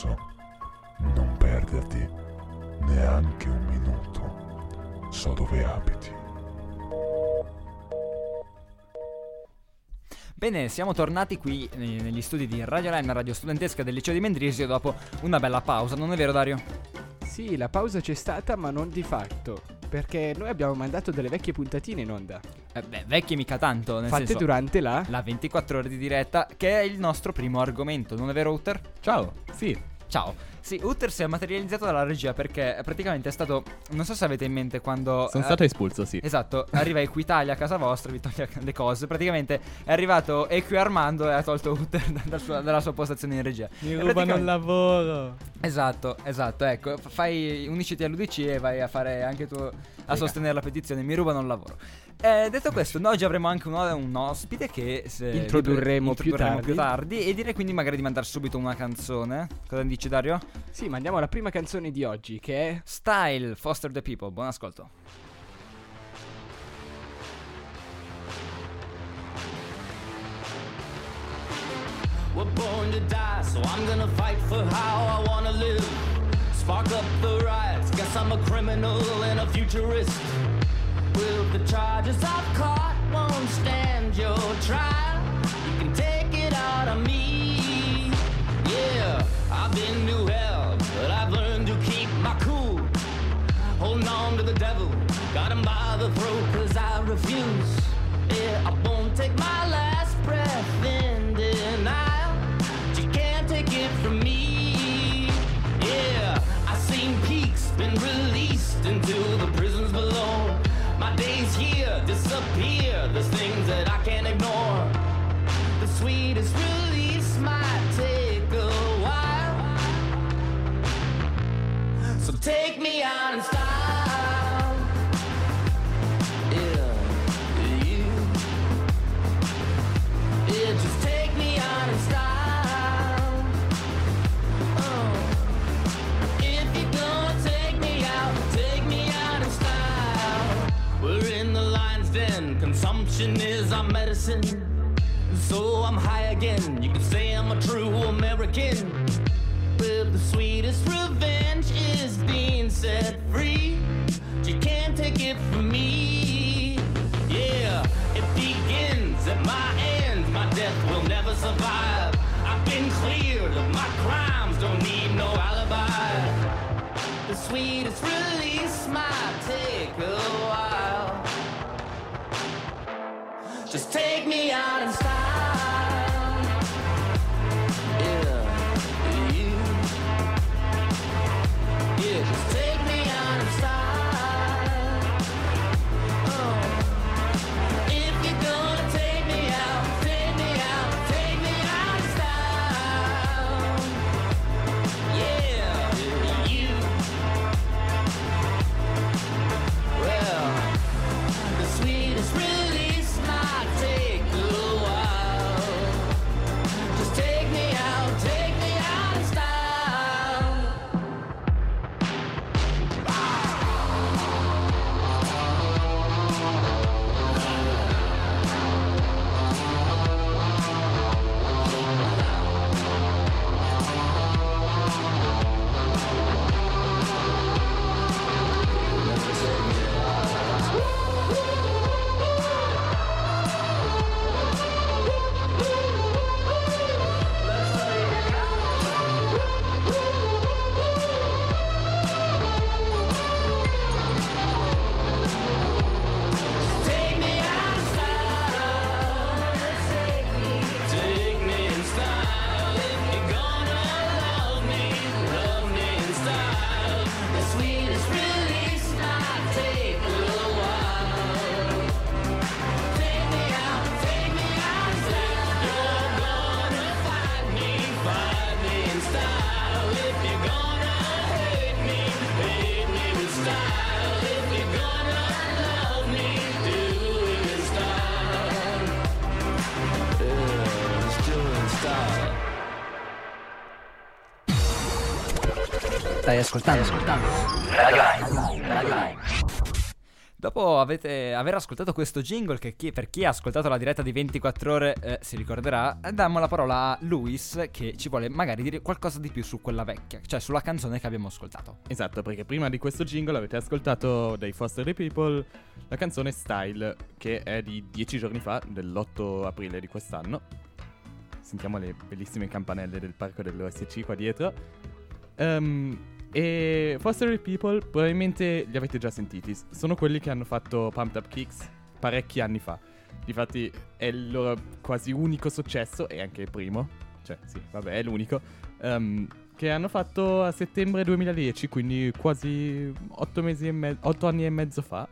Caso, non perderti neanche un minuto. So dove abiti. Bene, siamo tornati qui eh, negli studi di Radio Line, radio studentesca del liceo di Mendrisio dopo una bella pausa, non è vero Dario? Sì, la pausa c'è stata, ma non di fatto. Perché noi abbiamo mandato delle vecchie puntatine in onda. Eh, beh, vecchie mica tanto, nel fatte senso durante la. la 24 ore di diretta, che è il nostro primo argomento, non è vero Utter? Ciao, sì. Ciao. Sì, Utter si è materializzato dalla regia perché praticamente è stato, non so se avete in mente quando... Sono eh, stato espulso, sì. Esatto, arriva Equitalia a casa vostra, vi toglie le cose. Praticamente è arrivato Equi Armando e ha tolto Utter dal suo- dalla sua postazione in regia. Mi E rubano il lavoro. Esatto, esatto, ecco, fai, unisciti all'UDC e vai a fare anche tu a sostenere la petizione, mi rubano il lavoro. Eh, detto questo, noi oggi avremo anche un, un ospite che se- Introdurremo più introdurremo più tardi. tardi e direi quindi magari di mandare subito una canzone. Cosa dici Dario? Sì, mandiamo alla prima canzone di oggi, che è. Style, Foster the People, buon ascolto. We're born to die, so I'm gonna fight for how I wanna live. Spark up the riots, guess I'm a criminal and a futurist. The charges I've caught won't stand your trial? You can take it out of me. Yeah, I've been to hell, but I've learned to keep my cool. Holding on to the devil, got him by the throat, cause I refuse. Yeah, I won't take my last breath in denial. You can't take it from me. Yeah, I've seen been released into disappear. There's things that I can't ignore. The sweetest release might take a while. So take me out and style. Stai ascoltando? Radio. Radio. Dopo avete, aver ascoltato questo jingle, che chi- per chi ha ascoltato la diretta di 24 ore eh, si ricorderà, dammo la parola a Luis che ci vuole magari dire qualcosa di più su quella vecchia, cioè sulla canzone che abbiamo ascoltato. Esatto, perché prima di questo jingle avete ascoltato dai Foster the People la canzone Style, che è di 10 giorni fa, dell'8 aprile di quest'anno. Sentiamo le bellissime campanelle del parco dell'OSC qua dietro. Ehm, e Foster People probabilmente li avete già sentiti. Sono quelli che hanno fatto Pumped Up Kicks parecchi anni fa. Difatti è il loro quasi unico successo, e anche il primo. Cioè, sì, vabbè, è l'unico. ehm, che hanno fatto a settembre 2010, quindi quasi 8 mesi e mezzo, 8 anni e mezzo fa.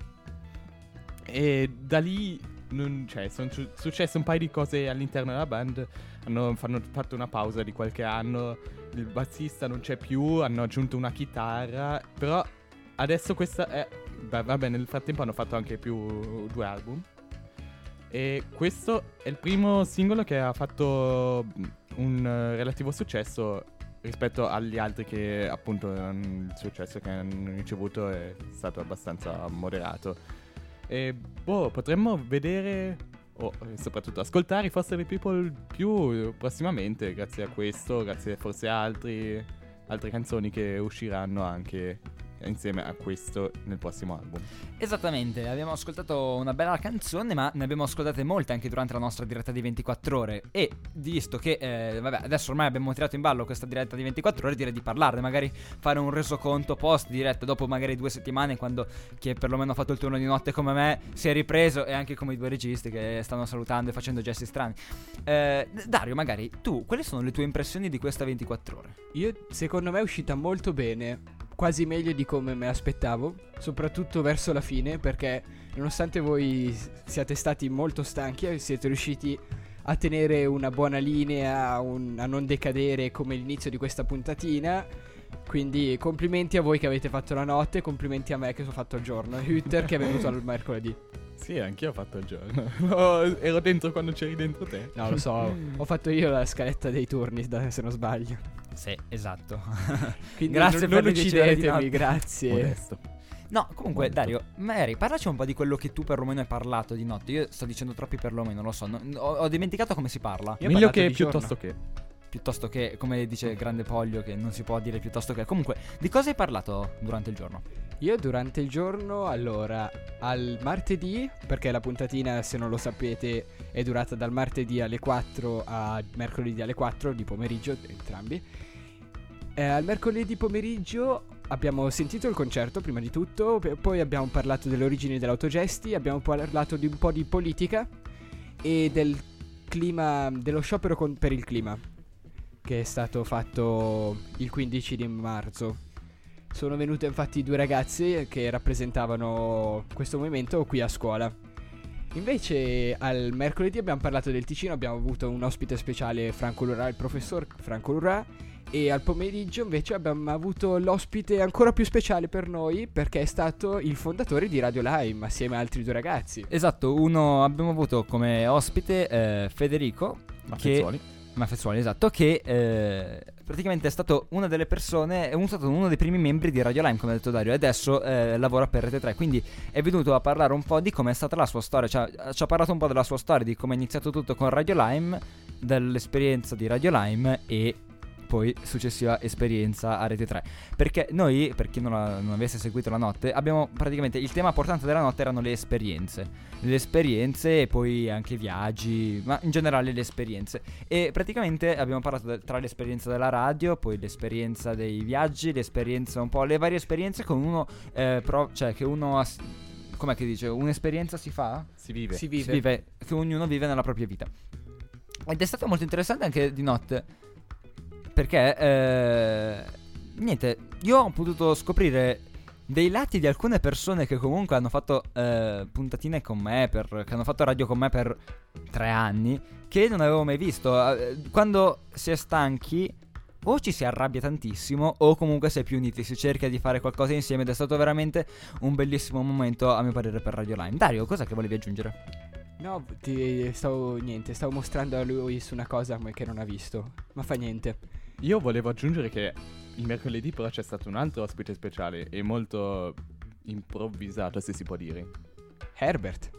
E da lì non, cioè, sono su- successe un paio di cose all'interno della band. Hanno fanno fatto una pausa di qualche anno. Il bassista non c'è più. Hanno aggiunto una chitarra. Però adesso questa è. beh, Vabbè, nel frattempo hanno fatto anche più due album. E questo è il primo singolo che ha fatto un relativo successo rispetto agli altri che appunto hanno- il successo che hanno ricevuto è stato abbastanza moderato. E boh, potremmo vedere o eh, soprattutto ascoltare i Foster the People più prossimamente grazie a questo, grazie forse a altri, altre canzoni che usciranno anche insieme a questo nel prossimo album. Esattamente, abbiamo ascoltato una bella canzone, ma ne abbiamo ascoltate molte anche durante la nostra diretta di 24 ore. E visto che, eh, vabbè, adesso ormai abbiamo tirato in ballo questa diretta di 24 ore, direi di parlarne, magari fare un resoconto post diretta dopo magari due settimane, quando chi è perlomeno fatto il turno di notte come me si è ripreso, e anche come i due registi che stanno salutando e facendo gesti strani. Eh, Dario, magari tu, quali sono le tue impressioni di questa 24 ore? Io, secondo me, è uscita molto bene. Quasi meglio di come me aspettavo. Soprattutto verso la fine, perché nonostante voi siate stati molto stanchi, siete riusciti a tenere una buona linea, un- a non decadere come l'inizio di questa puntatina. Quindi complimenti a voi che avete fatto la notte, complimenti a me che ho fatto il giorno, e Hütter che è venuto al mercoledì. Sì, anch'io ho fatto il giorno. No, ero dentro quando c'eri dentro te. No, lo so, ho fatto io la scaletta dei turni, se non sbaglio. Sì, esatto. Quindi Grazie non, per non uccidetemi, grazie. Modesto. No, comunque, Molto. Dario, magari parlaci un po' di quello che tu perlomeno hai parlato di notte. Io sto dicendo troppi perlomeno, lo so. no- ho, ho dimenticato come si parla. Io Meglio che di giorno. piuttosto che. Piuttosto che, come dice Grande Poglio, che non si può dire piuttosto che. Comunque, di cosa hai parlato durante il giorno? Io durante il giorno, allora, al martedì, perché la puntatina, se non lo sapete, è durata dal martedì alle 4 a mercoledì alle 4 di pomeriggio, entrambi. Eh, al mercoledì pomeriggio abbiamo sentito il concerto, prima di tutto, poi abbiamo parlato delle origini dell'autogesti, abbiamo parlato di un po' di politica e del clima, dello sciopero con- per il clima, che è stato fatto il 15 di marzo. Sono venute infatti due ragazze che rappresentavano questo movimento qui a scuola. Invece al mercoledì abbiamo parlato del Ticino, abbiamo avuto un ospite speciale Franco Lurà, il professor Franco Lurà e al pomeriggio invece abbiamo avuto l'ospite ancora più speciale per noi perché è stato il fondatore di Radio Lime assieme a altri due ragazzi. Esatto, uno abbiamo avuto come ospite eh, Federico. Ma che, Fezzuoli. Maffezzuoli, esatto, che eh, praticamente è stato una delle persone, è un- stato uno dei primi membri di Radio Lime, come ha detto Dario, e adesso eh, lavora per Rete 3, quindi è venuto a parlare un po' di come è stata la sua storia, cioè, ci ha parlato un po' della sua storia, di come è iniziato tutto con Radio Lime, dell'esperienza di Radio Lime e poi successiva esperienza a Rete 3. Perché noi, per chi non, la- non avesse seguito la notte, abbiamo praticamente il tema portante della notte erano le esperienze. Le esperienze e poi anche i viaggi, ma in generale le esperienze. E praticamente abbiamo parlato de- tra l'esperienza della radio, poi l'esperienza dei viaggi, l'esperienza un po', le varie esperienze con uno, eh, pro- cioè che uno ha... Com'è che dice? Un'esperienza si fa? Si vive. Si Si vive. vive, che ognuno vive nella propria vita. Ed è stato molto interessante anche di notte. Perché, eh, niente, io ho potuto scoprire dei lati di alcune persone che comunque hanno fatto eh, puntatine con me, per, che hanno fatto radio con me per tre anni, che non avevo mai visto. Eh, Quando si è stanchi, o ci si arrabbia tantissimo, o comunque si è più uniti, si cerca di fare qualcosa insieme. Ed è stato veramente un bellissimo momento, a mio parere, per Radio Lime. Dario, cosa che volevi aggiungere? No, ti stavo niente, stavo mostrando a lui su una cosa che non ha visto, ma fa niente. Io volevo aggiungere che il mercoledì però c'è stato un altro ospite speciale e molto improvvisato, se si può dire. Herbert.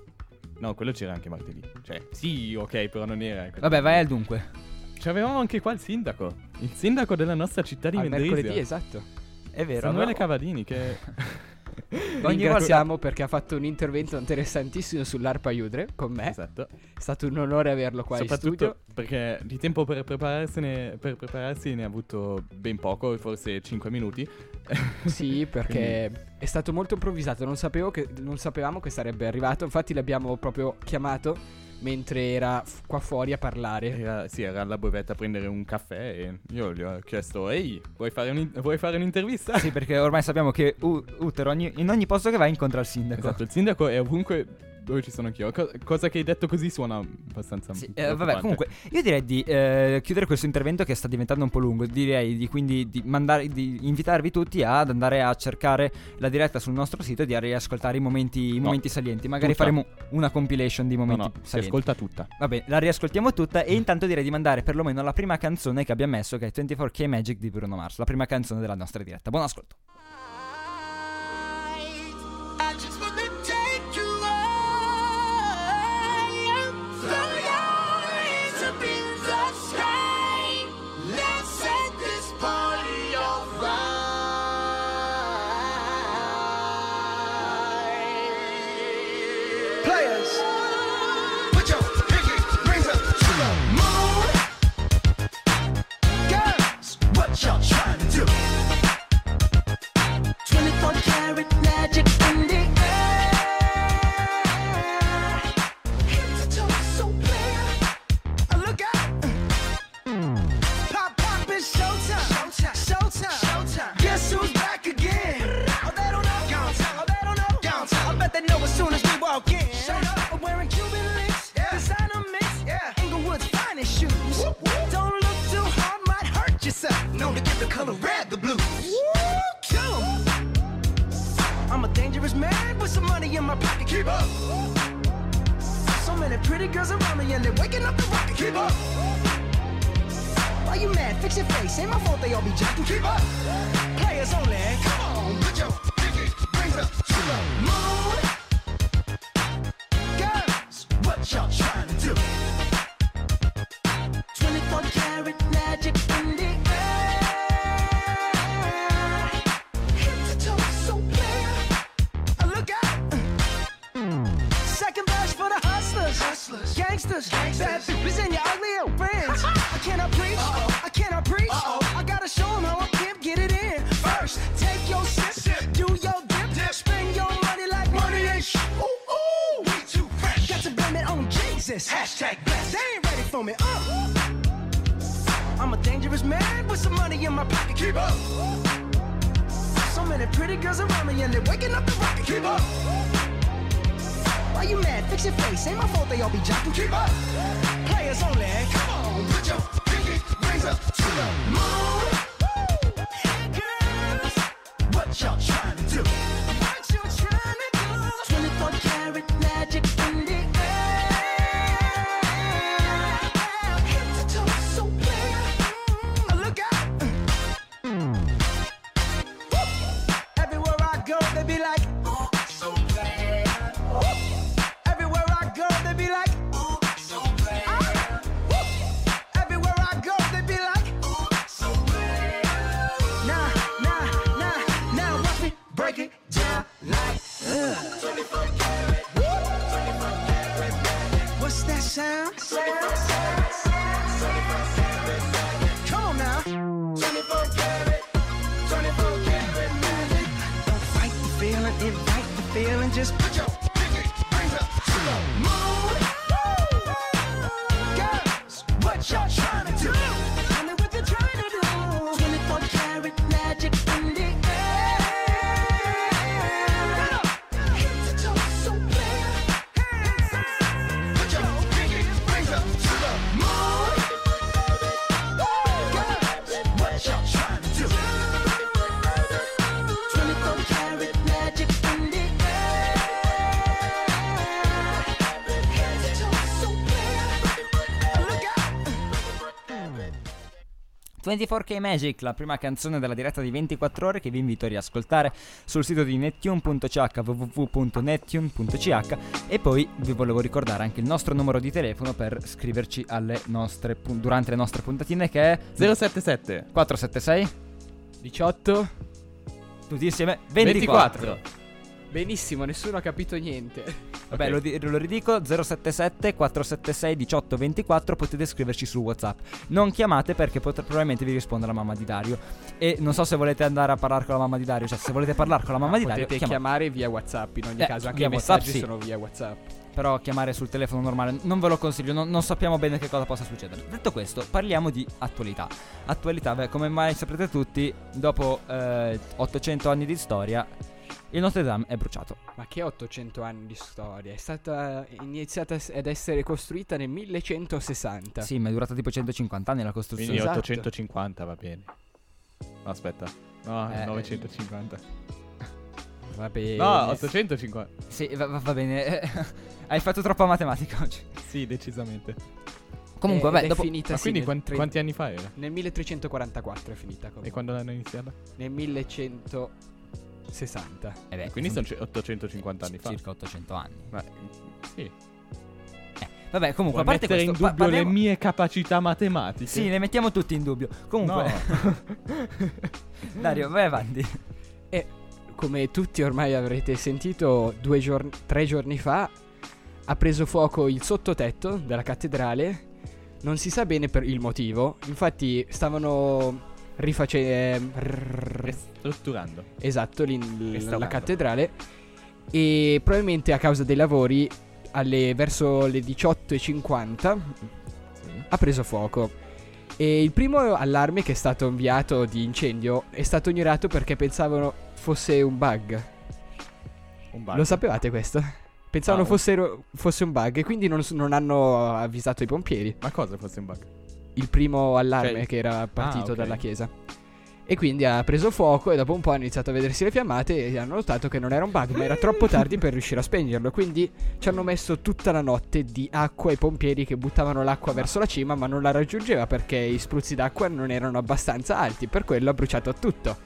No, quello c'era anche martedì. Cioè, sì, ok, però non era. Vabbè, vai al dunque. C'avevamo anche qua il sindaco. Il sindaco della nostra città di Al Mendrisio. mercoledì, esatto. È vero. Samuele avevamo- Cavadini che... Ringraziamo perché ha fatto un intervento interessantissimo sull'arpa Iudre con me. esatto. È stato un onore averlo qua in Soprattutto studio. perché di tempo per, per prepararsi ne ha avuto ben poco, forse 5 minuti. Sì, perché è stato molto improvvisato. Non, sapevo che, non sapevamo che sarebbe arrivato. Infatti, l'abbiamo proprio chiamato mentre era f- qua fuori a parlare. Era, sì, era alla bovetta a prendere un caffè e io gli ho chiesto, ehi, vuoi fare, un- vuoi fare un'intervista? Sì, perché ormai sappiamo che U- Utero ogni- in ogni posto che va incontra il sindaco. Esatto, il sindaco è ovunque dove ci sono anch'io. Co- cosa che hai detto così suona abbastanza... Sì, eh, vabbè, comunque, io direi di eh, chiudere questo intervento che sta diventando un po' lungo. Direi di quindi di, mandare, di invitarvi tutti ad andare a cercare la diretta sul nostro sito e di riascoltare i momenti, i No, momenti salienti. Magari tutta. faremo una compilation di No, momenti no, si salienti. ascolta tutta. Vabbè, la riascoltiamo tutta e intanto direi di mandare perlomeno la prima canzone che abbiamo messo, che è 24K Magic di Bruno Mars, la prima canzone della nostra diretta. Buon ascolto. The color red the blues. Kill 'em. I'm a dangerous man with some money in my pocket. Keep up. So many pretty girls around me and they're waking up the rocket. Keep up. Why you mad? Fix your face. Ain't my fault they all be jacking. Keep up. Players only. Come on, put your pinky rings up to the moon. Girls, what y'all trying to do? With some money in my pocket. Keep up. So many pretty girls around me and they're waking up the rocket. Keep up. Why you mad? Fix your face. Ain't my fault they all be jocking. Keep up. Players only. Come on, put your pinky rings up to the moon. Just 24K Magic, la prima canzone della diretta di 24 ore che vi invito a riascoltare sul sito di nettune.ch www.nettune.ch e poi vi volevo ricordare anche il nostro numero di telefono per scriverci alle nostre durante le nostre puntatine che è 077 476 18. tutti insieme 24. 24. Benissimo, nessuno ha capito niente. Vabbè, Ok. lo, di- lo ridico 077 476 18 24 potete scriverci su WhatsApp. Non chiamate perché pot- probabilmente vi risponde la mamma di Dario. E non so se volete andare a parlare con la mamma di Dario, cioè se volete parlare con la mamma di Dario, Potete chiamare via WhatsApp in ogni Eh, caso, anche i WhatsApp, messaggi sì. sono via WhatsApp. Però chiamare sul telefono normale non ve lo consiglio, non, non sappiamo bene che cosa possa succedere. Detto questo, parliamo di attualità. Attualità, beh, come mai saprete tutti, dopo eh, 800 anni di storia, il Notre Dame è bruciato. Ma che 800 anni di storia? È stata iniziata s- ad essere costruita nel 1160. Sì, ma è durata tipo 150 anni la costruzione. Quindi Esatto. 850 va bene. No, aspetta. No, Eh, 950. Va bene. No, 850. Sì, va, va- bene. Hai fatto troppa matematica oggi. Sì, decisamente. Comunque, Eh, vabbè, dopo... finita Ma sì, quindi quanti, tre- quanti anni fa era? Nel 1344 è finita E comunque. quando l'hanno iniziata? Nel 1160. Eh beh, Quindi sono ci- 850 anni fa. circa 800 anni. Ma sì. Vabbè, comunque, Vuoi a parte mettere questo, in pa- dubbio parliamo- le mie capacità matematiche? Sì, le mettiamo tutti in dubbio. Comunque, No. Dario, vai avanti. Come tutti ormai avrete sentito, due giorni, tre giorni fa ha preso fuoco il sottotetto della cattedrale. Non si sa bene per il motivo. Infatti, stavano rifacendo. Ristrutturando. Esatto, l'in- la cattedrale. E probabilmente a causa dei lavori, alle- verso le 18.50 Sì. ha preso fuoco. E il primo allarme che è stato inviato di incendio è stato ignorato perché pensavano fosse un bug. Un bar. Lo sapevate questo? Pensavano Ah, fossero- fosse un bug e quindi non, non hanno avvisato i pompieri. Ma cosa fosse un bug? Il primo allarme Cioè- che era partito ok. dalla chiesa. E quindi ha preso fuoco e dopo un po' hanno iniziato a vedersi le fiammate e hanno notato che non era un bug ma era troppo tardi per riuscire a spegnerlo. Quindi ci hanno messo tutta la notte di acqua ai pompieri che buttavano l'acqua verso la cima ma non la raggiungeva perché i spruzzi d'acqua non erano abbastanza alti. Per quello ha bruciato tutto.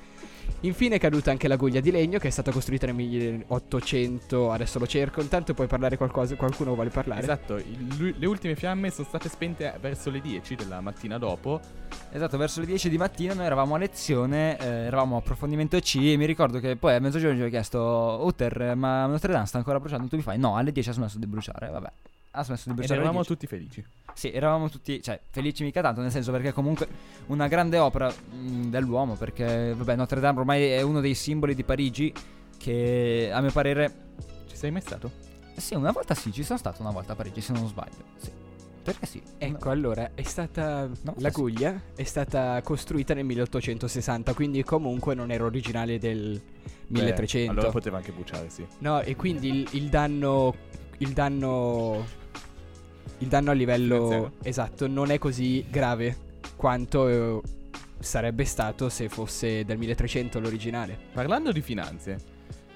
Infine è caduta anche la guglia di legno che è stata costruita nel 1800. Adesso lo cerco. Intanto puoi parlare qualcosa. Qualcuno vuole parlare? Esatto, il- le ultime fiamme sono state spente verso le 10 della mattina dopo. Esatto, verso le 10 di mattina noi eravamo a lezione, eh, eravamo a approfondimento C e mi ricordo che poi a mezzogiorno ci ho chiesto Utter, ma Notre Dame sta ancora bruciando? Tu mi fai no, alle 10 ha smesso di bruciare, vabbè. Ha smesso di Ed bruciare alle eravamo 10. tutti felici. Sì, eravamo tutti, cioè, felici mica tanto, nel senso perché comunque una grande opera mh, dell'uomo, perché vabbè, Notre Dame ormai è uno dei simboli di Parigi che a mio parere Ci sei mai stato? sì, una volta sì, ci sono stato una volta a Parigi, se non sbaglio. Sì. Perché sì? Ecco, allora è stata. No, la sì. guglia è stata costruita nel 1860, quindi comunque non era originale del 1300. Beh, allora poteva anche bruciare, sì. No, e quindi il, il danno. Il danno. Il danno a livello. Esatto, non è così grave quanto eh, sarebbe stato se fosse del 1300 l'originale. Parlando di finanze,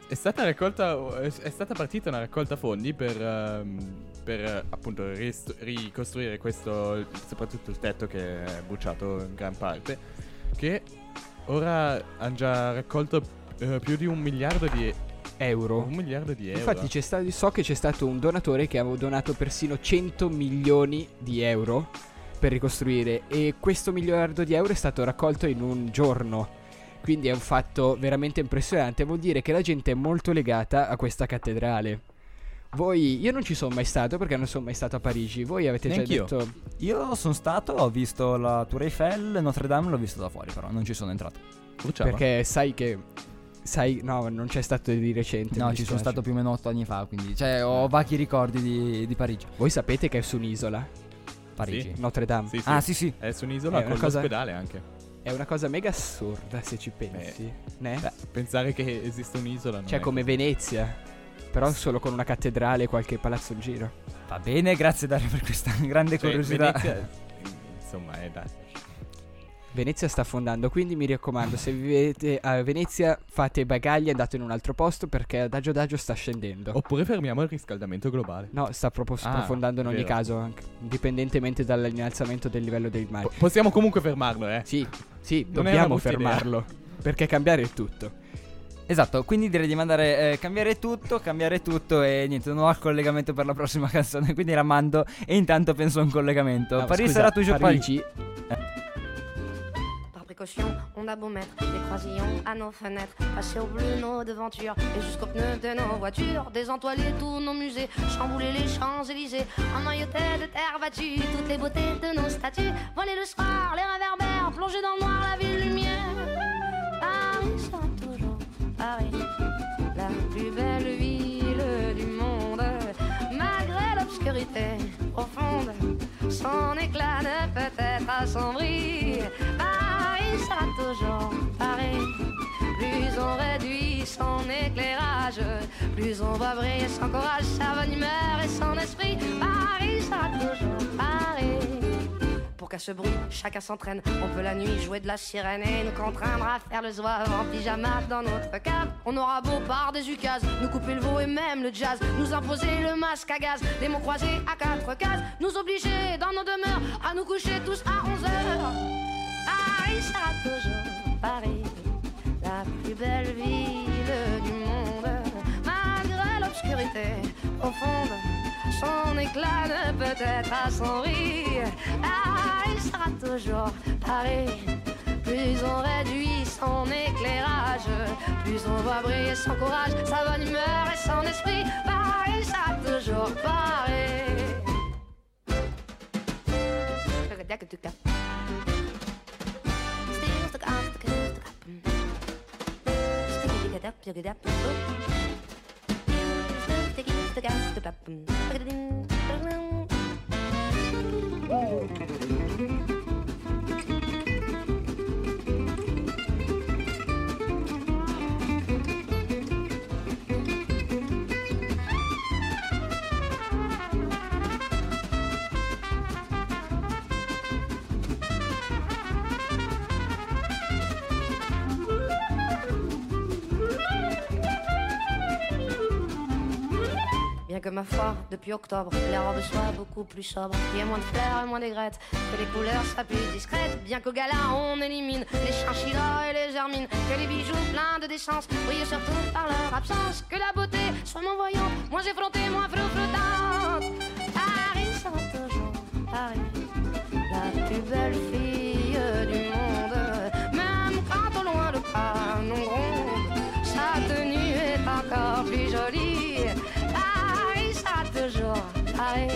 è stata raccolta. È stata partita una raccolta fondi per. ehm, per appunto rist- ricostruire questo. Soprattutto il tetto che è bruciato in gran parte. Che ora hanno già raccolto eh, più di un miliardo di. Euro. Un miliardo di euro. Infatti c'è sta- so che c'è stato un donatore che aveva donato persino 100 milioni di euro per ricostruire e questo miliardo di euro è stato raccolto in un giorno. Quindi è un fatto veramente impressionante, vuol dire che la gente è molto legata a questa cattedrale. Voi, io non ci sono mai stato perché non sono mai stato a Parigi. Voi avete già Neanch'io. detto Io sono stato, ho visto la Tour Eiffel, Notre Dame l'ho visto da fuori, però non ci sono entrato. Bruciava. perché sai che sai no, non c'è stato di recente. No, ci sono stato più o meno 8 anni fa, quindi cioè ho vaghi ricordi di, di Parigi. Voi sapete che è su un'isola, Parigi. Notre Dame. Sì, sì. Ah, sì, sì. È su un'isola È con cosa- l'ospedale anche. È una cosa mega assurda se ci pensi. né? Beh, pensare che esiste un'isola. Cioè come così. Venezia. Però solo con una cattedrale e qualche palazzo in giro. Va bene, grazie Dario per questa grande Cioè, curiosità. Venezia, insomma, è da. Venezia sta affondando, quindi mi raccomando, se vivete a Venezia fate i bagagli e andate in un altro posto perché Adagio Adagio sta scendendo. Oppure fermiamo il riscaldamento globale. No, sta proprio Ah, sprofondando in ogni vero. caso, anche- indipendentemente dall'innalzamento del livello del mare. Po- possiamo comunque fermarlo, eh. Sì, sì, Non dobbiamo brutta idea. fermarlo. Perché cambiare è tutto. Esatto, quindi direi di mandare eh, cambiare tutto, cambiare tutto e niente, non ho il collegamento per la prossima canzone, quindi la mando e intanto penso a un collegamento. Ah, Paris scusa, sarà Paris. Parigi. Par on a beau mettre des croisillons à nos fenêtres, passer au bleu nos devantures et jusqu'aux pneus de nos voitures, désentoiler tous nos musées, chambouler les Champs-Élysées, emmailloter de terre battue toutes les beautés de nos statues, voler le soir, les réverbères, plonger dans le noir la ville lumière. Paris sera toujours Paris, la plus belle plus on va briller son courage, sa bonne humeur et son esprit. Paris sera toujours Paris. Pour qu'à ce bruit, chacun s'entraîne. On peut la nuit jouer de la sirène et nous contraindre à faire le zouave en pyjama dans notre cave. On aura beau par des ukases, nous couper le veau et même le jazz, nous imposer le masque à gaz, des mots croisés à quatre cases, nous obliger dans nos demeures à nous coucher tous à 11 heures. Paris sera toujours Paris, la plus belle ville l'obscurité profonde. Son éclat ne peut être assombri. Paris sera toujours Paris. Plus on réduit son éclairage, plus on voit briller son courage, sa bonne humeur et son esprit. Paris sera toujours Paris. Que ma foi, depuis octobre, les robes soient beaucoup plus sobres, qu'il y ait moins de fleurs et moins d'aigrettes, que les couleurs soient plus discrètes. Bien qu'au gala on élimine les chinchillas et les germines, que les bijoux pleins de décence brillent surtout par leur absence, que la beauté soit moins voyante, moins effrontée, moins flottante. Paris sera toujours Paris, la plus belle fille Paris.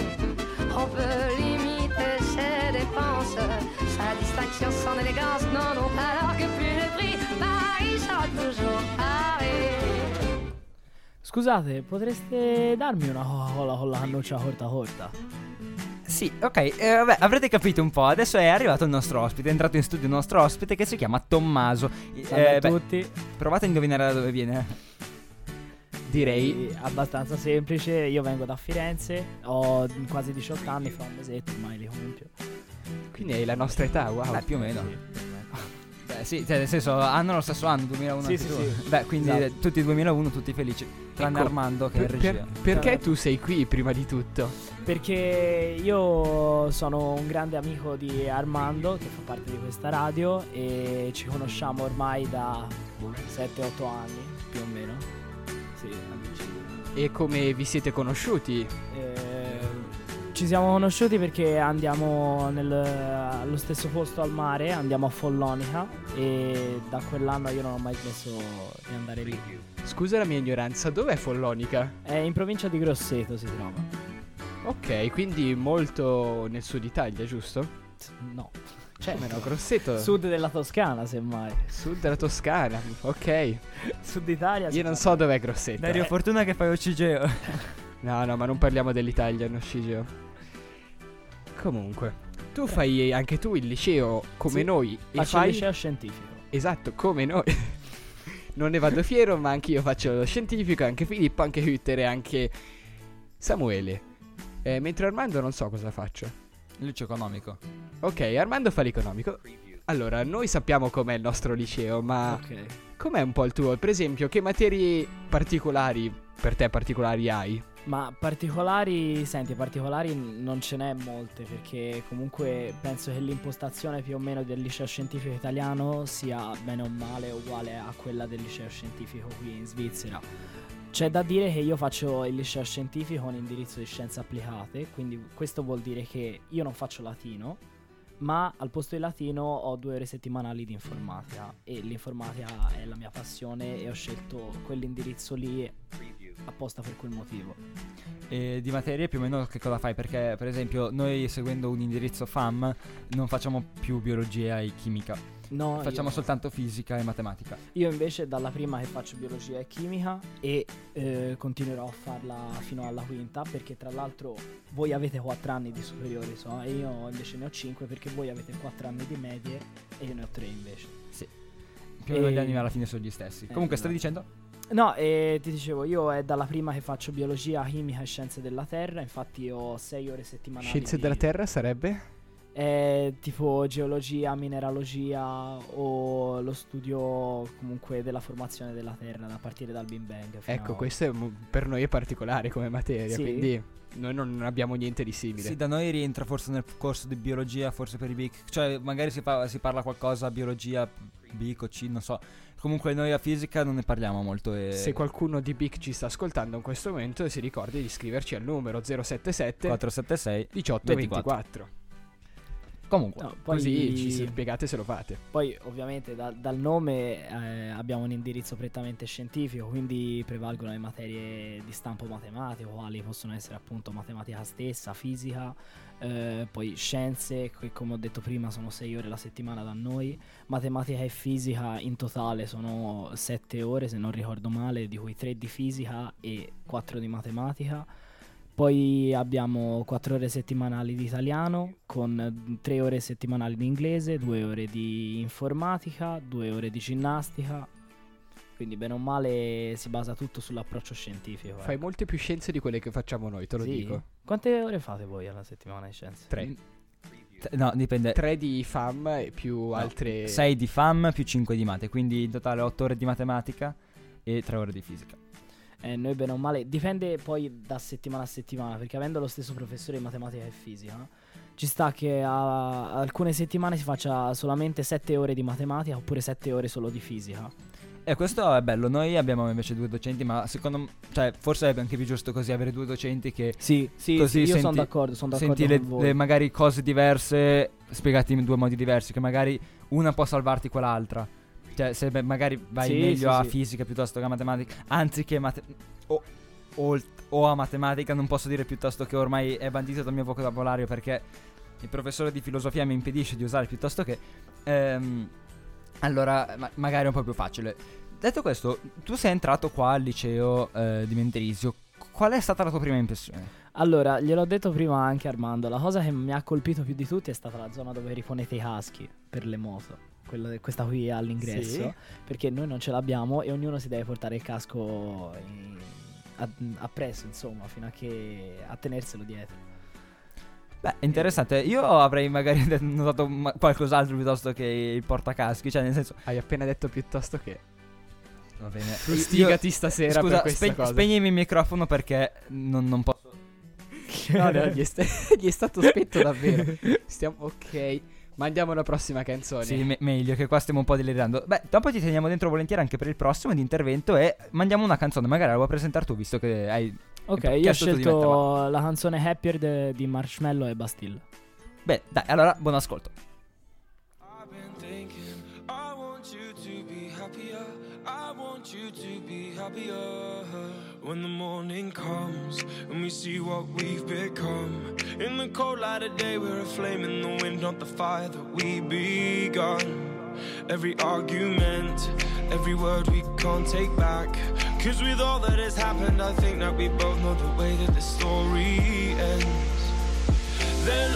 On peut limiter ses dépenses, sa distinction, son élégance, non, non, alors que plus le prix. Paris sera toujours Paris. Scusate, potreste darmi una Coca-Cola con la cannuccia corta corta? Sì, ok, eh, vabbè, avrete capito un po'. Adesso è arrivato il nostro ospite, è entrato in studio il nostro ospite che si chiama Tommaso. Salve Eh, a beh, tutti. provate a indovinare da dove viene. Direi abbastanza semplice. Io vengo da Firenze, ho quasi 18 anni, fra un mesetto ormai li compio. quindi hai la nostra età, wow. Beh, più o meno. Sì. Beh, sì, cioè, nel senso, hanno lo stesso anno, 2001 Sì, sì, sì. Beh, quindi Esatto. tutti 2001, tutti felici. Tranne Ecco, Armando che è Per- regia. per- perché tu sei qui prima di tutto? Perché io sono un grande amico di Armando che fa parte di questa radio e ci conosciamo ormai da 7-8 anni più o meno. Sì, amici. E come vi siete conosciuti? Eh, ci siamo conosciuti perché andiamo nel- allo stesso posto al mare, andiamo a Follonica e da quell'anno io non ho mai smesso di andare lì. Scusa la mia ignoranza, dov'è Follonica? È in provincia di Grosseto si trova. Ok, quindi molto nel sud Italia, giusto? No, Cioè, meno Grosseto. sud della Toscana semmai. Sud della Toscana. Ok. Sud Italia. Io non so dov'è Grosseto. Dario, Eh, fortuna che fai Ocigeo. No, no, ma non parliamo dell'Italia, no Scigeo. Comunque, tu fai anche tu il liceo come Sì, noi e fai il liceo scientifico. Esatto, come noi. non ne vado fiero, ma anche io faccio lo scientifico, anche Filippo, anche Hütter e anche Samuele. Eh, mentre Armando non so cosa faccio. Lucio economico. Ok, Armando fa l'economico. Allora, noi sappiamo com'è il nostro liceo, ma Ok. com'è un po' il tuo? Per esempio, che materie particolari per te particolari hai? Ma particolari, senti, particolari non ce n'è molte perché comunque penso che l'impostazione più o meno del liceo scientifico italiano sia bene o male uguale a quella del liceo scientifico qui in Svizzera. C'è da dire che io faccio il liceo scientifico con indirizzo di scienze applicate, quindi questo vuol dire che io non faccio latino, ma al posto di latino ho due ore settimanali di informatica e l'informatica è la mia passione e ho scelto quell'indirizzo lì apposta per quel motivo. E di materie più o meno che cosa fai? Perché per esempio noi seguendo un indirizzo FAM non facciamo più biologia e chimica, No, facciamo io, soltanto fisica e matematica. io invece dalla prima che faccio biologia e chimica e eh, continuerò a farla fino alla quinta perché tra l'altro voi avete 4 anni di superiori so, e io invece ne ho 5 perché voi avete 4 anni di medie e io ne ho 3 invece. Più o meno gli anni alla fine sono gli stessi. Eh, Comunque stavi esatto. dicendo? No, e ti dicevo, io è dalla prima che faccio biologia, chimica e scienze della terra, infatti ho 6 ore settimanali. Scienze di- della Terra sarebbe? È tipo geologia, mineralogia o lo studio comunque della formazione della Terra da partire dal Big Bang. Ecco, a- questo è per noi è particolare come materia, Sì. quindi noi non abbiamo niente di simile. Sì, da noi rientra forse nel corso di biologia, forse per i BIC. Cioè, magari si, fa- si parla qualcosa biologia BIC o C, non so. Comunque noi a fisica non ne parliamo molto. E Se qualcuno di BIC ci sta ascoltando in questo momento, si ricordi di scriverci al numero 077 476 18 24. 24. Comunque, No, poi, Così ci spiegate se lo fate. poi ovviamente da- dal nome eh, abbiamo un indirizzo prettamente scientifico, quindi prevalgono le materie di stampo matematico, quali possono essere appunto matematica stessa, fisica, eh, poi scienze, che come ho detto prima sono 6 ore la settimana da noi, matematica e fisica in totale sono 7 ore se non ricordo male, di cui 3 di fisica e 4 di matematica. Poi abbiamo 4 ore settimanali di italiano, con 3 ore settimanali di inglese, 2 ore di informatica, 2 ore di ginnastica. Quindi bene o male si basa tutto sull'approccio scientifico. Fai ecco. molte più scienze di quelle che facciamo noi, te lo Sì? dico. Quante ore fate voi alla settimana di scienze? Tre. t- no, dipende. Tre di FAM e più altre 6 di FAM più 5 di mate, quindi in totale 8 ore di matematica e 3 ore di fisica. Eh, noi bene o male, dipende poi da settimana a settimana, perché avendo lo stesso professore di matematica e fisica, ci sta che a alcune settimane si faccia solamente 7 ore di matematica oppure 7 ore solo di fisica. E questo è bello, noi abbiamo invece due docenti, ma secondo me, cioè, forse è anche più giusto così avere due docenti che Sì, sì, Così io sono d'accordo, sono d'accordo senti le, le magari cose diverse spiegate in due modi diversi, che magari una può salvarti quell'altra. Cioè, se beh, magari vai Sì, meglio sì, a sì. fisica piuttosto che a matematica, anziché mate- o, o, o a matematica, non posso dire piuttosto che ormai è bandito dal mio vocabolario perché il professore di filosofia mi impedisce di usare piuttosto che. ehm, allora, ma- magari è un po' più facile. Detto questo, tu sei entrato qua al liceo eh, di Menterisio. Qual è stata la tua prima impressione? Allora, gliel'ho detto prima anche Armando, la cosa che mi ha colpito più di tutti è stata la zona dove riponete i caschi per le moto. Quella- questa qui all'ingresso, Sì. perché noi non ce l'abbiamo e ognuno si deve portare il casco in- a- appresso, insomma, fino a che a tenerselo dietro. Beh, interessante. Io avrei magari notato ma- qualcos'altro piuttosto che il portacaschi. Cioè, nel senso. Hai appena detto piuttosto che. Va bene. Fustigati stasera Scusa, per questa spe- cosa. spegnimi il microfono perché non, non posso. No, no, gli, è sta- gli è stato spetto davvero. Stiamo ok. Mandiamo la prossima canzone. Sì, me- meglio che qua stiamo un po' delirando. Beh, dopo ti teniamo dentro volentieri anche per il prossimo di intervento e mandiamo una canzone. Magari la vuoi presentare tu, visto che hai. Ok, io ho scelto la canzone Happier de- di Marshmallow e Bastille. Beh, dai, allora, buon ascolto. I've been thinking, I want you to be happier. I want you to be happier. When the morning comes and we see what we've become. In the cold light of day, we're a flame in the wind, not the fire that we begun. Every argument, every word we can't take back. Cause with all that has happened, I think that we both know the way that the story ends. Then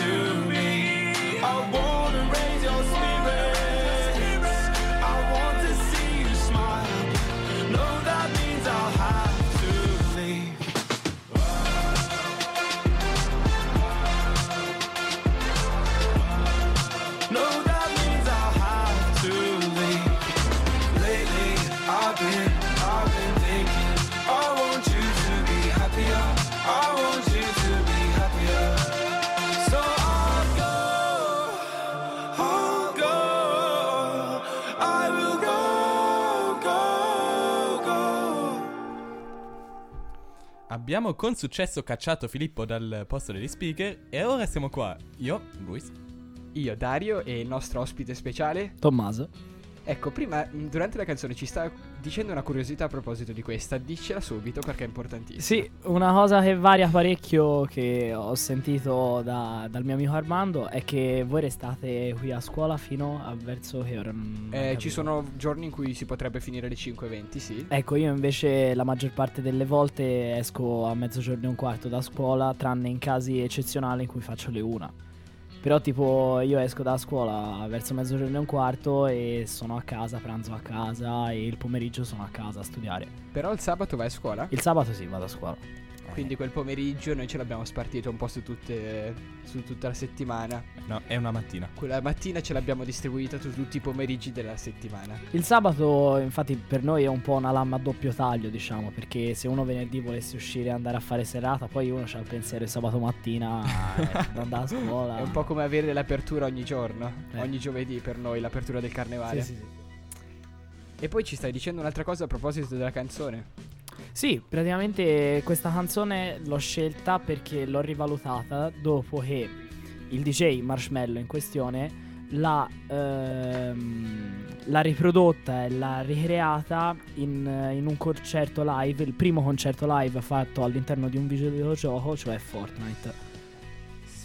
I've been, I've been thinking. I want you to be happier. I want you to be happier. So I'll go, I'll go. I will go, go, go. Abbiamo con successo cacciato Filippo dal posto degli speaker e ora siamo qua. Io, Luis. Io, Dario e il nostro ospite speciale. Tommaso. Ecco, prima mh, durante la canzone ci sta dicendo una curiosità a proposito di questa. Dicela subito perché è importantissima. Sì, una cosa che varia parecchio che ho sentito da- dal mio amico Armando è che voi restate qui a scuola fino a verso che ora? Mm, Eh, ci sono giorni in cui si potrebbe finire alle 5.20, sì. Ecco, io invece la maggior parte delle volte esco a mezzogiorno e un quarto da scuola, tranne in casi eccezionali in cui faccio le una. Però tipo io esco da scuola verso mezzogiorno e un quarto e sono a casa, pranzo a casa e il pomeriggio sono a casa a studiare. Però il sabato vai a scuola? Il sabato sì, vado a scuola. Quindi quel pomeriggio noi ce l'abbiamo spartito un po' su, tutte, su tutta la settimana. No, è una mattina. Quella mattina ce l'abbiamo distribuita su tutti i pomeriggi della settimana. Il sabato infatti per noi è un po' una lama a doppio taglio diciamo perché se uno venerdì volesse uscire e andare a fare serata poi uno c'ha il pensiero il sabato mattina eh, di andare a scuola. È un po' come avere l'apertura ogni giorno, Eh. ogni giovedì per noi, l'apertura del carnevale. Sì, sì, sì. E poi ci stai dicendo un'altra cosa a proposito della canzone. Sì, praticamente questa canzone l'ho scelta perché l'ho rivalutata dopo che il DJ Marshmallow in questione l'ha, ehm, l'ha riprodotta e l'ha ricreata in, in un concerto live, il primo concerto live fatto all'interno di un videogioco, cioè Fortnite.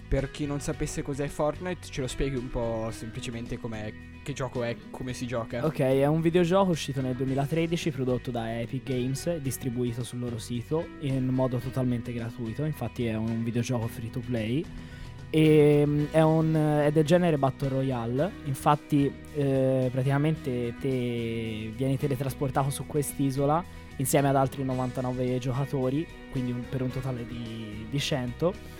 Per chi non sapesse cos'è Fortnite, ce lo spieghi un po' semplicemente com'è, che gioco è, come si gioca. Ok, è un videogioco uscito nel 2013, prodotto da Epic Games, distribuito sul loro sito in modo totalmente gratuito. Infatti, è un videogioco free to play. E, mm, è, un, è del genere Battle Royale. Infatti, eh, praticamente te vieni teletrasportato su quest'isola insieme ad altri 99 giocatori, quindi un- per un totale di, di 100.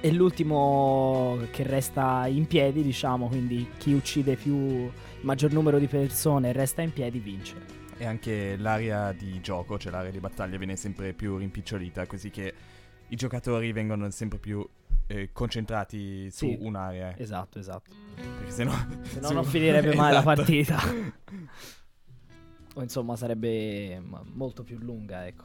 E l'ultimo che resta in piedi, diciamo, quindi chi uccide più il maggior numero di persone e resta in piedi vince. E anche l'area di gioco, cioè l'area di battaglia, viene sempre più rimpicciolita, così che i giocatori vengono sempre più eh, concentrati su Sì, un'area. Esatto, esatto. Perché sennò, Se no non finirebbe mai la Esatto. partita. o insomma sarebbe molto più lunga, ecco.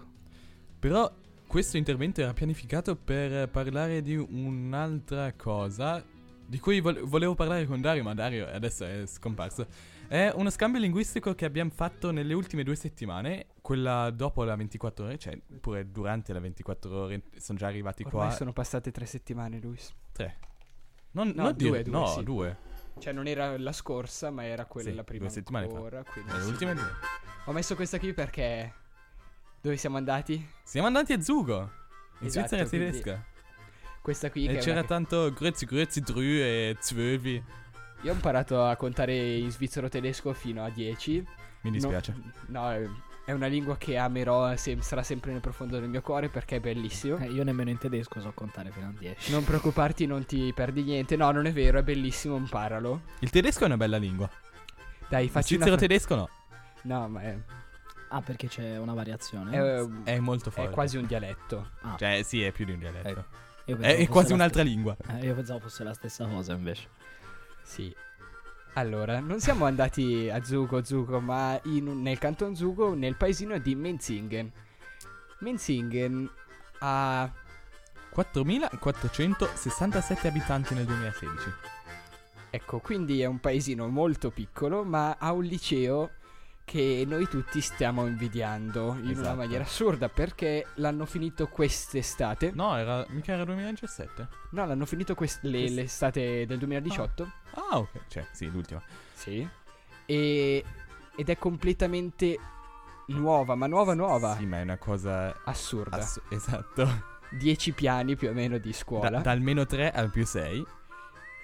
Però questo intervento era pianificato per parlare di un'altra cosa di cui vol- volevo parlare con Dario, ma Dario adesso è scomparso. È uno scambio linguistico che abbiamo fatto nelle ultime due settimane, quella dopo la 24 ore, cioè pure durante la 24 ore sono già arrivati Ormai qua. sono passate tre settimane, Luis. Tre. Non, No, non due, dire- due, no, sì. due. Cioè, non era la scorsa, ma era quella Sì, la prima due settimane fa. ancora, quindi Le ultime due. Ho messo questa qui perché... Dove siamo andati? Siamo andati a Zugo, in Esatto, Svizzera tedesca. Questa qui E c'era una- tanto grüezi, grüezi, drü e zwölfi. Io ho imparato a contare in svizzero tedesco fino a 10. Mi dispiace. No, è- è una lingua che amerò, sem- sarà sempre nel profondo del mio cuore perché è bellissimo. Eh, io nemmeno in tedesco so contare fino a 10. Non preoccuparti, non ti perdi niente. No, non è vero, è bellissimo, imparalo. Il tedesco è una bella lingua. Dai, facci svizzero fra- tedesco no. No, ma è, Ah, perché c'è una variazione? è, È molto è forte. quasi un dialetto. Ah, Cioè, sì, è più di un dialetto. io È, è quasi un'altra stessa- lingua. Eh, io pensavo fosse la stessa cosa invece. Sì. Allora, non siamo andati a Zugo, Zugo, ma in nel canton Zugo, nel paesino di Menzingen. Menzingen ha 4.467 abitanti nel 2016. Ecco, quindi è un paesino molto piccolo, ma ha un liceo che noi tutti stiamo invidiando in una Esatto. maniera assurda perché l'hanno finito quest'estate. No, era mica era 2017. No, l'hanno finito quest- le- Quest- l'estate del 2018. Ah, ok. Cioè, sì, l'ultima. Sì. E- ed è completamente nuova, ma nuova nuova. Sì, ma è una cosa Assurda. ass- esatto. 10 piani più o meno di Da, scuola. dal meno 3 al più 6.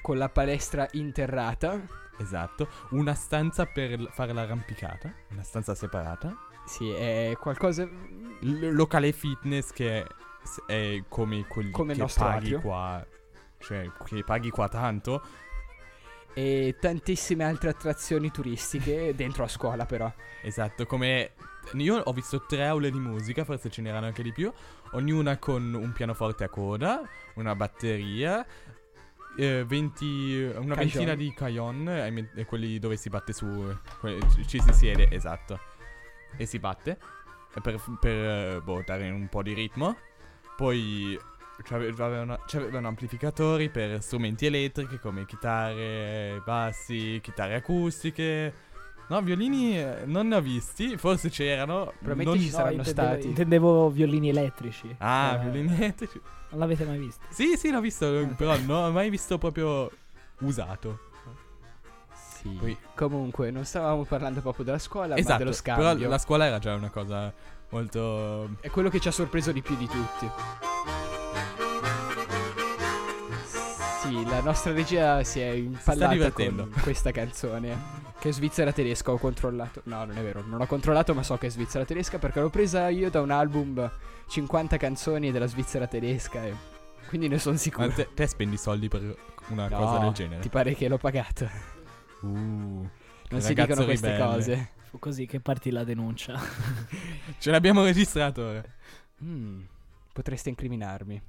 con la palestra interrata. Esatto. Una stanza per fare l'arrampicata. Una stanza separata. Sì, è qualcosa. L- locale fitness che è, come quelli Come che paghi atrio. qua. Cioè, che paghi qua tanto. E tantissime altre attrazioni turistiche dentro a scuola, però. Esatto, come io ho visto tre aule di musica, forse ce n'erano anche di più, ognuna con un pianoforte a coda, una batteria, eh, 20, una Cajon. ventina di me- eh, quelli dove si batte su, que- ci si siede, esatto, e si batte eh, per, per eh, boh, dare un po' di ritmo. Poi c'ave- c'avevano, c'avevano amplificatori per strumenti elettrici come chitarre, bassi, chitarre acustiche. No, violini eh, non ne ho visti, forse c'erano. Probabilmente non- ci saranno intendevo, stati. intendevo violini elettrici. Ah, Eh, violini elettrici. Non l'avete mai visto? Sì, sì, l'ho visto, però non ho mai visto proprio usato. Sì. Poi- Comunque, non stavamo parlando proprio della scuola, ma esatto, dello però scambio. la scuola era già una cosa molto... È quello che ci ha sorpreso di più di tutti. Sì, la nostra regia si è impallata divertendo. con questa canzone. Che è svizzera tedesca, ho controllato. No, non è vero, non ho controllato, ma so che è svizzera tedesca perché l'ho presa io da un album 50 canzoni della Svizzera tedesca e quindi ne sono sicuro. Ma te, te spendi soldi per una No, cosa del genere? Ti pare che l'ho pagata? Uh, Non si dicono queste ribelle. cose. Fu così che partì la denuncia. Ce l'abbiamo registrato ora. Mm, potreste incriminarmi.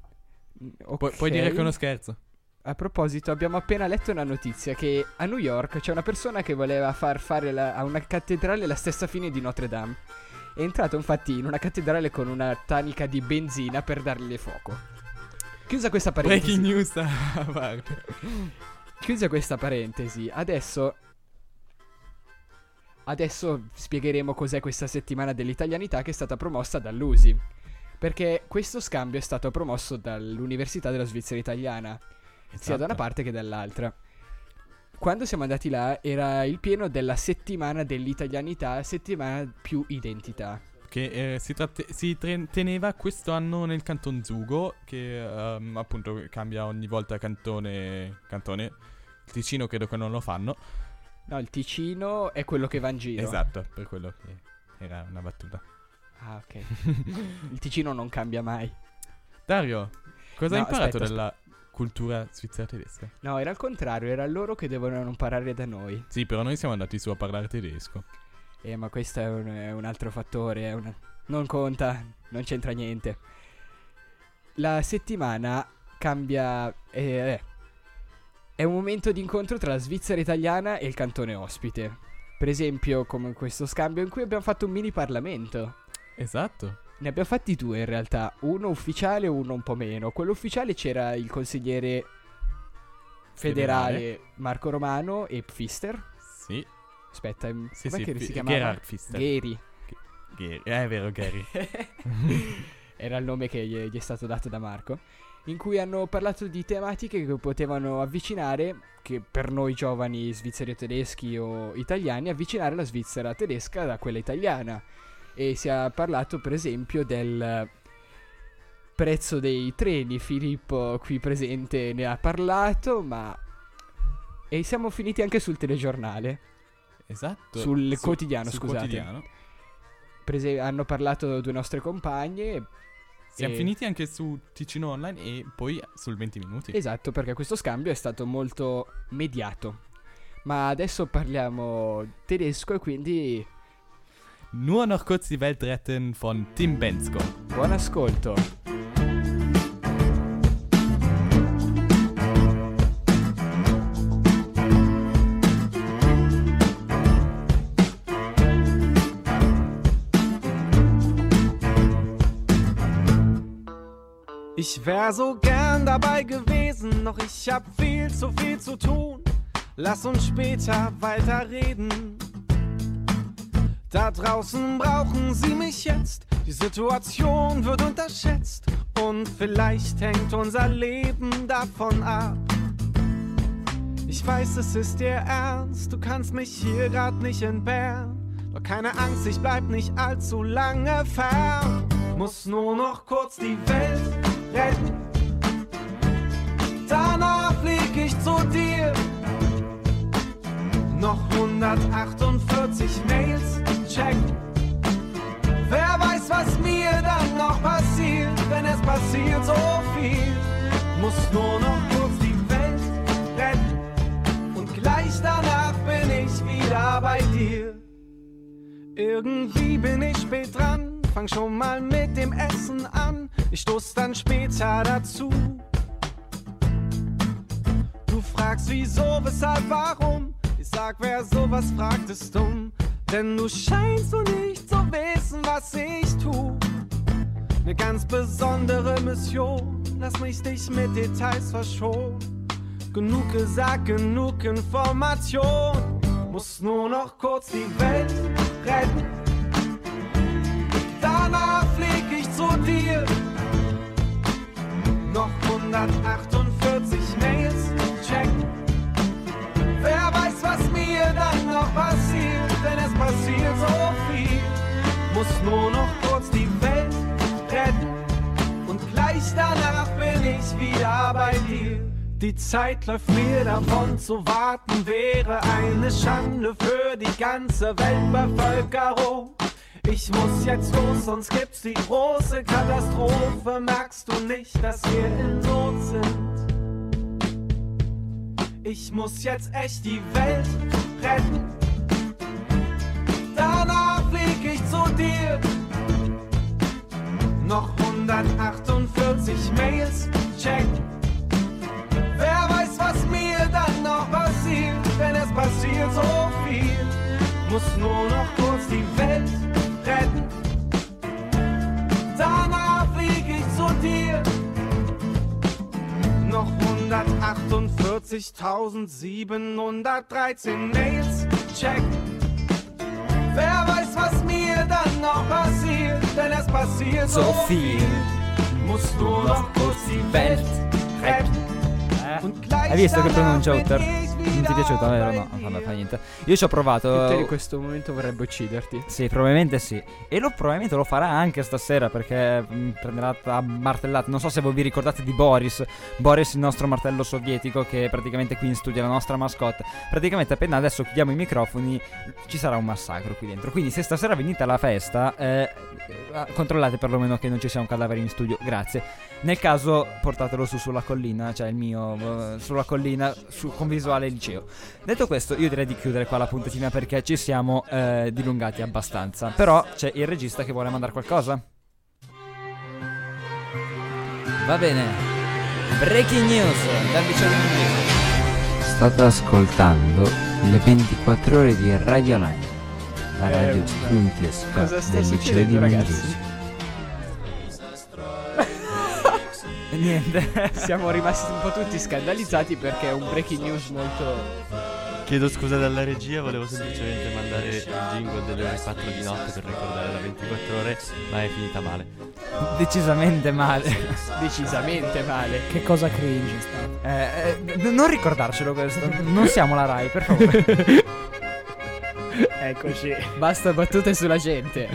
Mm, Pu- puoi dire che è uno scherzo. A proposito, abbiamo appena letto una notizia che a New York c'è una persona che voleva far fare la- a una cattedrale la stessa fine di Notre Dame. È entrato infatti in una cattedrale con una tanica di benzina per dargli fuoco. Chiusa questa parentesi. Breaking news a parte. Chiusa questa parentesi, adesso. Adesso spiegheremo cos'è questa settimana dell'italianità che è stata promossa dall'USI. Perché questo scambio è stato promosso dall'Università della Svizzera Italiana, sia da una Esatto. parte che dall'altra. Quando siamo andati là era il pieno della settimana dell'italianità, settimana più identità. Che eh, si, tratte- si tre- teneva questo anno nel canton Zugo, che ehm, appunto cambia ogni volta cantone. cantone. Il Ticino credo che non lo fanno. No, il Ticino è quello che va in giro. Esatto, per quello che era una battuta. Ah, ok. il Ticino non cambia mai. Dario, cosa hai No, imparato aspetta, della cultura svizzera tedesca? No, era al contrario, era loro che dovevano imparare da noi. Sì, però noi siamo andati su a parlare tedesco. Eh, ma questo è un, è un altro fattore, è una- non conta, non c'entra niente. La settimana cambia... eh, è un momento di incontro tra la Svizzera italiana e il cantone ospite. Per esempio, come in questo scambio in cui abbiamo fatto un mini Parlamento. Esatto. Ne abbiamo fatti due in realtà, uno ufficiale e uno un po' meno. Quello ufficiale c'era il consigliere federale Marco Romano e Pfister. Sì. Aspetta, ehm, Sì, com'è sì, che Fi- si chiamava? Gerhard Pfister. Gary. Gary. Eh, è vero, Gary. Era il nome che gli gli è stato dato da Marco. In cui hanno parlato di tematiche che potevano avvicinare, che per noi giovani svizzeri o tedeschi o italiani, avvicinare la Svizzera tedesca da quella italiana. E si è parlato, per esempio, del prezzo dei treni. Filippo qui presente ne ha parlato, ma. E siamo finiti anche sul telegiornale. Esatto. Sul Su- quotidiano, sul scusate. quotidiano. Prese- hanno parlato due nostre compagne. Siamo e- finiti anche su Ticino Online e poi sul 20 minuti. Esatto, perché questo scambio è stato molto mediato. Ma adesso parliamo tedesco e quindi Nur noch kurz die Welt retten von Tim Bensko. buon ascolto. Ich wär so gern dabei gewesen, doch ich hab viel zu viel zu tun. Lass uns später weiterreden. Da draußen brauchen sie mich jetzt. Die Situation wird unterschätzt. Und vielleicht hängt unser Leben davon ab. Ich weiß, es ist dir ernst, du kannst mich hier grad nicht entbehren. Doch keine Angst, ich bleib nicht allzu lange fern. Muss nur noch kurz die Welt retten. Danach flieg ich zu dir. Noch 148 Mails checken. Wer weiß, was mir dann noch passiert, denn es passiert so viel. Muss nur noch kurz die Welt retten. Und gleich danach bin ich wieder bei dir. Irgendwie bin ich spät dran, fang schon mal mit dem Essen an. Ich stoß dann später dazu. Du fragst wieso, weshalb, warum? Ich sag, wer sowas fragt, ist dumm. Denn du scheinst so nicht zu wissen, was ich tu. Ne ganz besondere Mission, lass mich dich mit Details verschonen. Genug gesagt, genug Information. Muss nur noch kurz die Welt retten. Danach flieg ich zu dir. Noch 148 was mir dann noch passiert, denn es passiert so viel. Muss nur noch kurz die Welt retten. Und gleich danach bin ich wieder bei dir. Die Zeit läuft mir davon, zu warten wäre eine Schande für die ganze Weltbevölkerung. Ich muss jetzt los, sonst gibt's die große Katastrophe. Merkst du nicht, dass wir in Not sind? Ich muss jetzt echt die Welt retten. Danach flieg ich zu dir. Noch 148 Mails checken. Wer weiß, was mir dann noch passiert, denn es passiert so viel. Muss nur noch kurz die Welt retten. Danach flieg ich zu dir. Noch 148.713 Mails checken. Wer weiß, was mir dann noch passiert, denn es passiert so, So viel. Muss nur noch kurz die Welt retten. Und gleich Hai visto che pronuncia Utter? Non ti è piaciuto, vero? No, vabbè, fa niente. Io ci ho provato. Te in questo momento vorrebbe ucciderti. Sì, probabilmente sì. E lo probabilmente lo farà anche stasera perché mh, prenderà a martellate. Non so se voi vi ricordate di Boris. Boris, il nostro martello sovietico, che è praticamente qui in studio, la nostra mascotte. Praticamente appena adesso chiudiamo i microfoni, ci sarà un massacro qui dentro. Quindi se stasera venite alla festa, eh, eh, controllate perlomeno che non ci sia un cadavere in studio. Grazie. Nel caso portatelo su sulla collina, cioè il mio eh, sulla collina su- con visuale liceo. Detto questo, io direi di chiudere qua la puntatina perché ci siamo eh, dilungati abbastanza. Però c'è il regista che vuole mandare qualcosa. Va bene. Breaking news dal vicino inglese. State ascoltando le 24 ore di Radio Line, la Eh, radio studentesca cosa sta del liceo di succedendo, niente. Siamo rimasti un po' tutti scandalizzati perché è un breaking news molto. Chiedo scusa dalla regia, volevo semplicemente mandare il jingle delle ore 4 di notte per ricordare la 24 ore, ma è finita male. Decisamente male. Decisamente male. Che cosa cringe è stato. Eh, eh, n- non ricordarcelo questo. Non siamo la Rai, per favore. Eccoci. Basta battute sulla gente.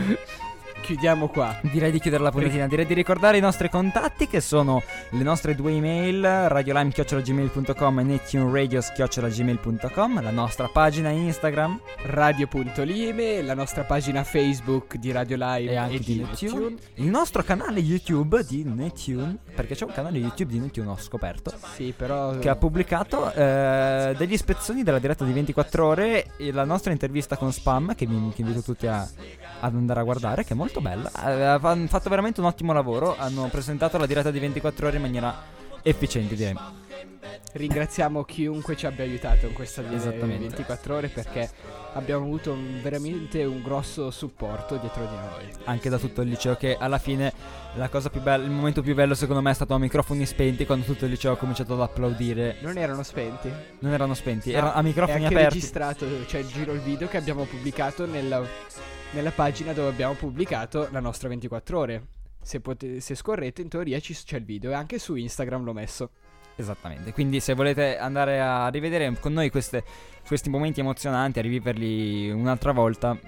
Chiudiamo qua. Direi di chiudere la puntatina. Direi di ricordare i nostri contatti che sono le nostre due email, radiolime.gmail.com e nettuneradio.gmail.com, la nostra pagina Instagram Radio.lime, la nostra pagina Facebook di Radio Live e anche di Netune, il nostro canale YouTube di Netune, perché c'è un canale YouTube di Netune, ho scoperto. Sì, però Che ha pubblicato eh, degli spezzoni della diretta di 24 ore e la nostra intervista con Spam, che vi che invito tutti a, ad andare a guardare, che è molto bella. Eh, hanno fatto veramente un ottimo lavoro. Hanno presentato la diretta di 24 ore in maniera efficiente, direi. Ringraziamo chiunque ci abbia aiutato in questa di- Esattamente. 24 ore perché abbiamo avuto un- veramente un grosso supporto dietro di noi. Anche da tutto il liceo, che alla fine la cosa più bella, il momento più bello secondo me è stato a microfoni spenti quando tutto il liceo ha cominciato ad applaudire. Non erano spenti? Non erano spenti, No, erano a microfoni aperti. registrato, cioè giro il video che abbiamo pubblicato nella, nella pagina dove abbiamo pubblicato la nostra 24 ore. Se, pote- se scorrete in teoria ci- c'è il video e anche su Instagram l'ho messo. Esattamente, quindi se volete andare a rivedere con noi queste- questi momenti emozionanti, a riviverli un'altra volta,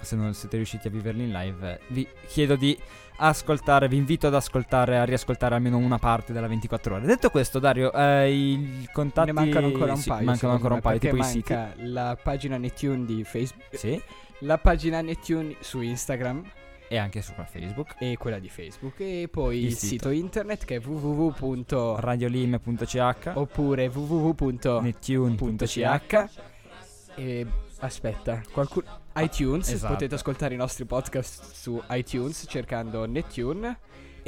se non siete riusciti a viverli in live, vi chiedo di ascoltare, vi invito ad ascoltare, a riascoltare almeno una parte della 24 ore. Detto questo, Dario, eh, i contatti... ne mancano ancora un sì, paio. mancano ancora un paio, tipo i siti. la pagina Netune di Facebook. Sì. La pagina Netune su Instagram. E anche su Facebook. E quella di Facebook. E poi il, Il sito. sito. internet che è www. Radiolime.ch Oppure www.netune.ch E aspetta, qualcuno iTunes, esatto. potete ascoltare i nostri podcast su iTunes cercando Nettune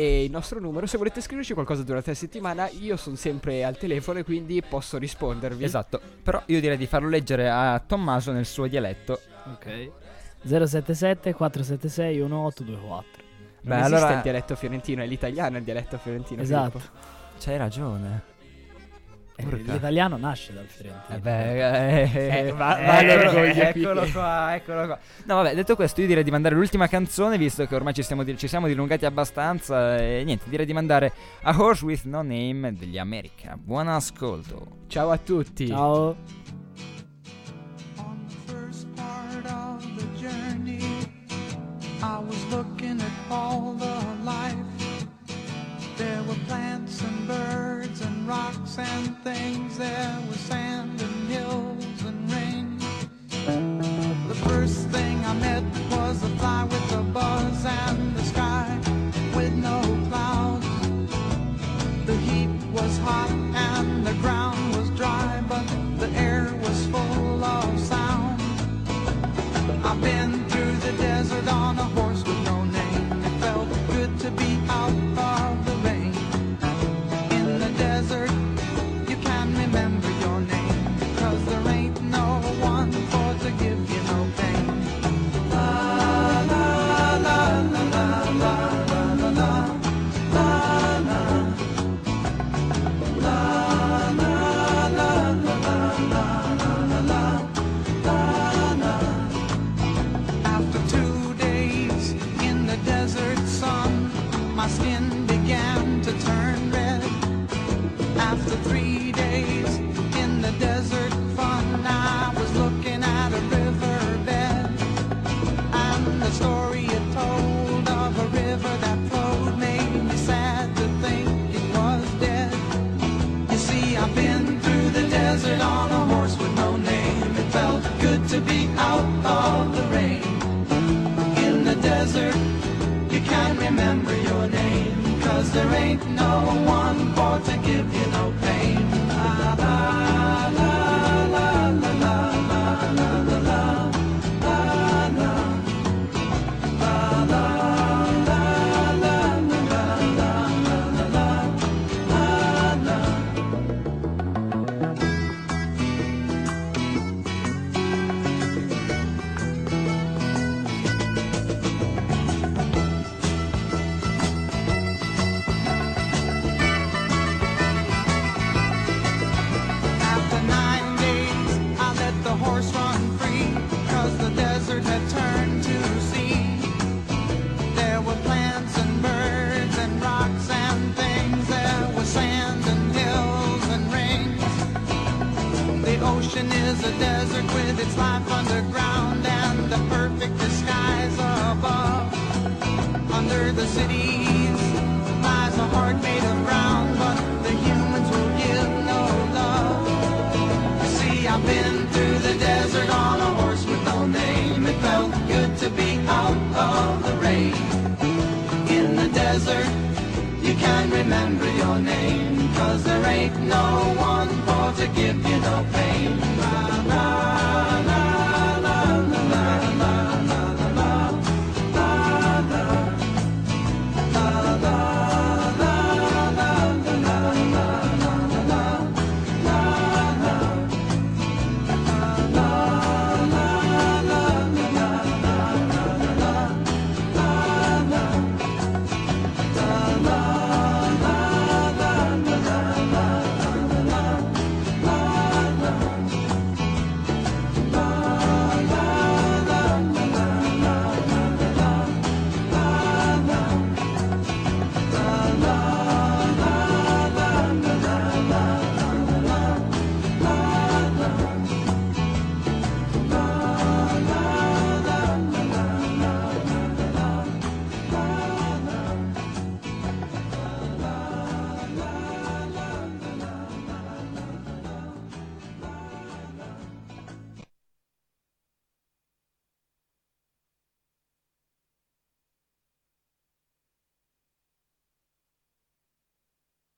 e il nostro numero, se volete scriverci qualcosa durante la settimana, io sono sempre al telefono e quindi posso rispondervi. Esatto, però io direi di farlo leggere a Tommaso nel suo dialetto. Ok. 077 476 1824. Non Beh, esiste allora- il dialetto fiorentino, è l'italiano il dialetto fiorentino. Esatto. Filippo. C'hai ragione. Eh, Urca. L'italiano nasce dal fiorentino. Eh beh, eh, Eh, va- eh, va eccolo, all'orgoglio eccolo qua, eccolo qua. No, vabbè, detto questo, io direi di mandare l'ultima canzone, visto che ormai ci, stiamo ci siamo dilungati abbastanza. E niente, direi di mandare A Horse with No Name degli America. Buon ascolto. Ciao a tutti. Ciao. I was looking at all the life. There were plants and birds and rocks and things. There was sand and hills and rain. The first thing I met was a fly with a buzz and the sky with no clouds. The heat was hot and the ground was dry, but the air was full of sound. I've been through the desert on a horse la there ain't no one for to give you is a desert with its life underground and the perfect disguise above. Under the cities lies a heart made of brown, but the humans will give no love. You see, I've been through the desert on a horse with no name. It felt good to be out of the rain. In the desert, you can remember your name, cause there ain't no one for to give you no pain.